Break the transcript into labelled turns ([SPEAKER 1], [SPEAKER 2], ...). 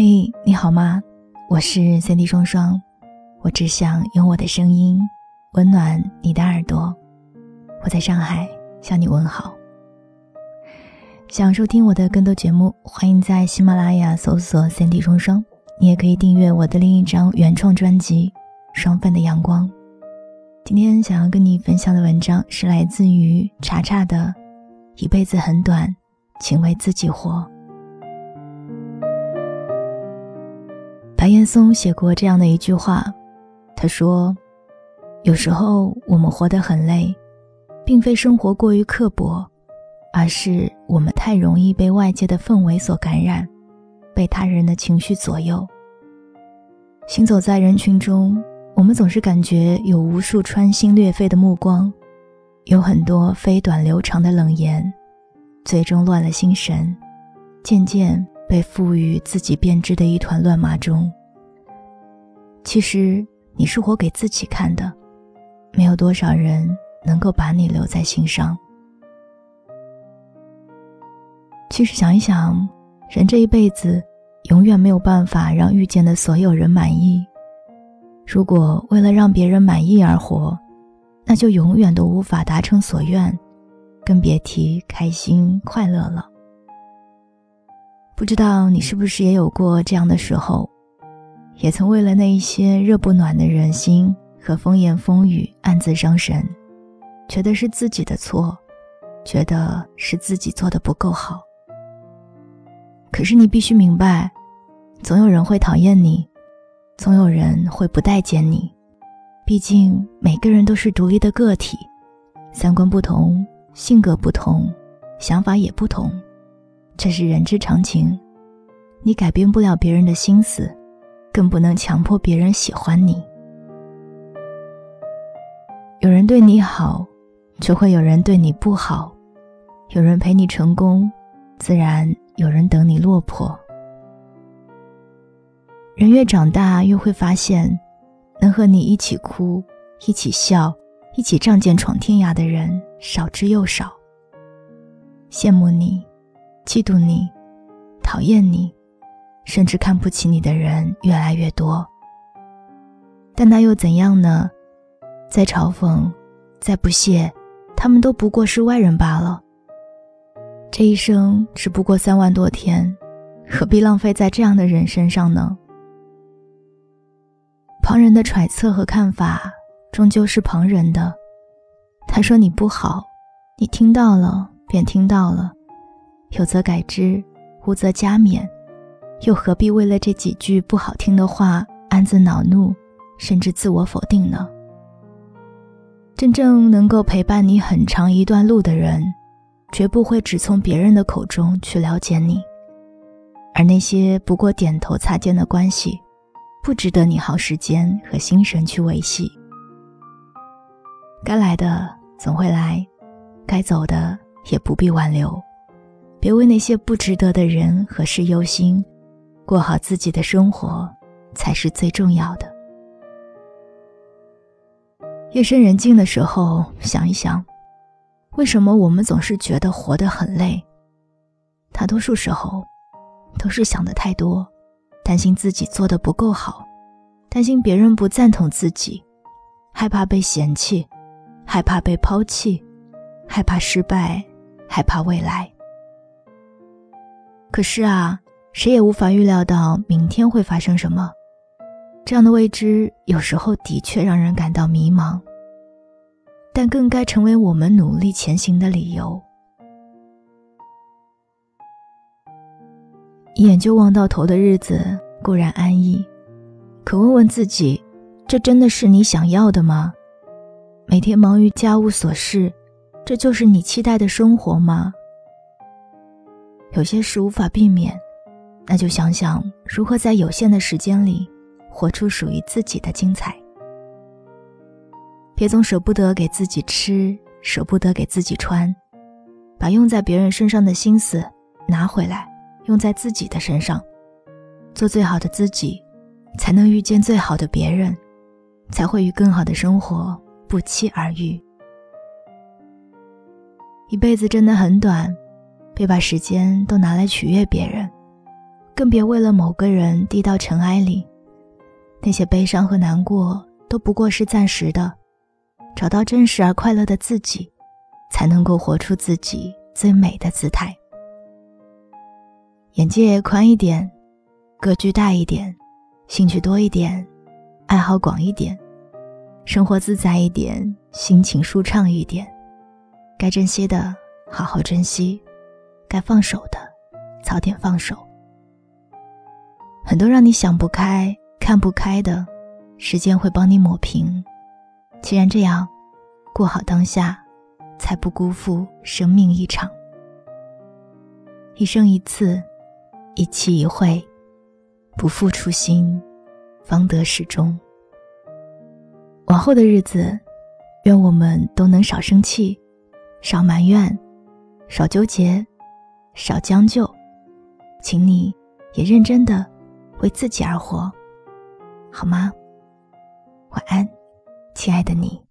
[SPEAKER 1] 嘿，你好吗？我是三 D 双双，我只想用我的声音温暖你的耳朵。我在上海向你问好。想收听我的更多节目，欢迎在喜马拉雅搜索三 D 双双。你也可以订阅我的另一张原创专辑《双份的阳光》。今天想要跟你分享的文章是来自于查查的《一辈子很短，请为自己活》。白岩松写过这样的一句话，他说：“有时候我们活得很累，并非生活过于刻薄，而是我们太容易被外界的氛围所感染，被他人的情绪左右。行走在人群中，我们总是感觉有无数穿心裂肺的目光，有很多飞短流长的冷言，最终乱了心神，渐渐。”被赋予自己编织的一团乱麻中，其实你是活给自己看的，没有多少人能够把你留在心上。其实想一想，人这一辈子，永远没有办法让遇见的所有人满意。如果为了让别人满意而活，那就永远都无法达成所愿，更别提开心快乐了。不知道你是不是也有过这样的时候，也曾为了那一些热不暖的人心和风言风语暗自伤神，觉得是自己的错，觉得是自己做的不够好。可是你必须明白，总有人会讨厌你，总有人会不待见你，毕竟每个人都是独立的个体，三观不同，性格不同，想法也不同。这是人之常情，你改变不了别人的心思，更不能强迫别人喜欢你。有人对你好，就会有人对你不好；有人陪你成功，自然有人等你落魄。人越长大，越会发现，能和你一起哭、一起笑、一起仗剑闯天涯的人少之又少。羡慕你。嫉妒你、讨厌你，甚至看不起你的人越来越多。但那又怎样呢？再嘲讽，再不屑，他们都不过是外人罢了。这一生只不过三万多天，何必浪费在这样的人身上呢？旁人的揣测和看法，终究是旁人的。他说你不好，你听到了便听到了。有则改之，无则加勉，又何必为了这几句不好听的话暗自恼怒，甚至自我否定呢？真正能够陪伴你很长一段路的人，绝不会只从别人的口中去了解你，而那些不过点头擦肩的关系，不值得你耗时间和心神去维系。该来的总会来，该走的也不必挽留。别为那些不值得的人和事忧心，过好自己的生活才是最重要的。夜深人静的时候，想一想，为什么我们总是觉得活得很累？大多数时候，都是想的太多，担心自己做的不够好，担心别人不赞同自己，害怕被嫌弃，害怕被抛弃，害怕失败，害怕未来。可是啊，谁也无法预料到明天会发生什么。这样的未知，有时候的确让人感到迷茫，但更该成为我们努力前行的理由。一眼就望到头的日子固然安逸，可问问自己，这真的是你想要的吗？每天忙于家务琐事，这就是你期待的生活吗？有些事无法避免，那就想想如何在有限的时间里，活出属于自己的精彩。别总舍不得给自己吃，舍不得给自己穿，把用在别人身上的心思拿回来，用在自己的身上，做最好的自己，才能遇见最好的别人，才会与更好的生活不期而遇。一辈子真的很短。别把时间都拿来取悦别人，更别为了某个人低到尘埃里。那些悲伤和难过都不过是暂时的，找到真实而快乐的自己，才能够活出自己最美的姿态。眼界宽一点，格局大一点，兴趣多一点，爱好广一点，生活自在一点，心情舒畅一点。该珍惜的好好珍惜，该放手的早点放手。很多让你想不开。看不开的，时间会帮你抹平。既然这样，过好当下，才不辜负生命一场。一生一次，一期一会，不负初心，方得始终。往后的日子，愿我们都能少生气，少埋怨，少纠结，少将就。请你也认真的为自己而活。好吗？晚安，亲爱的你。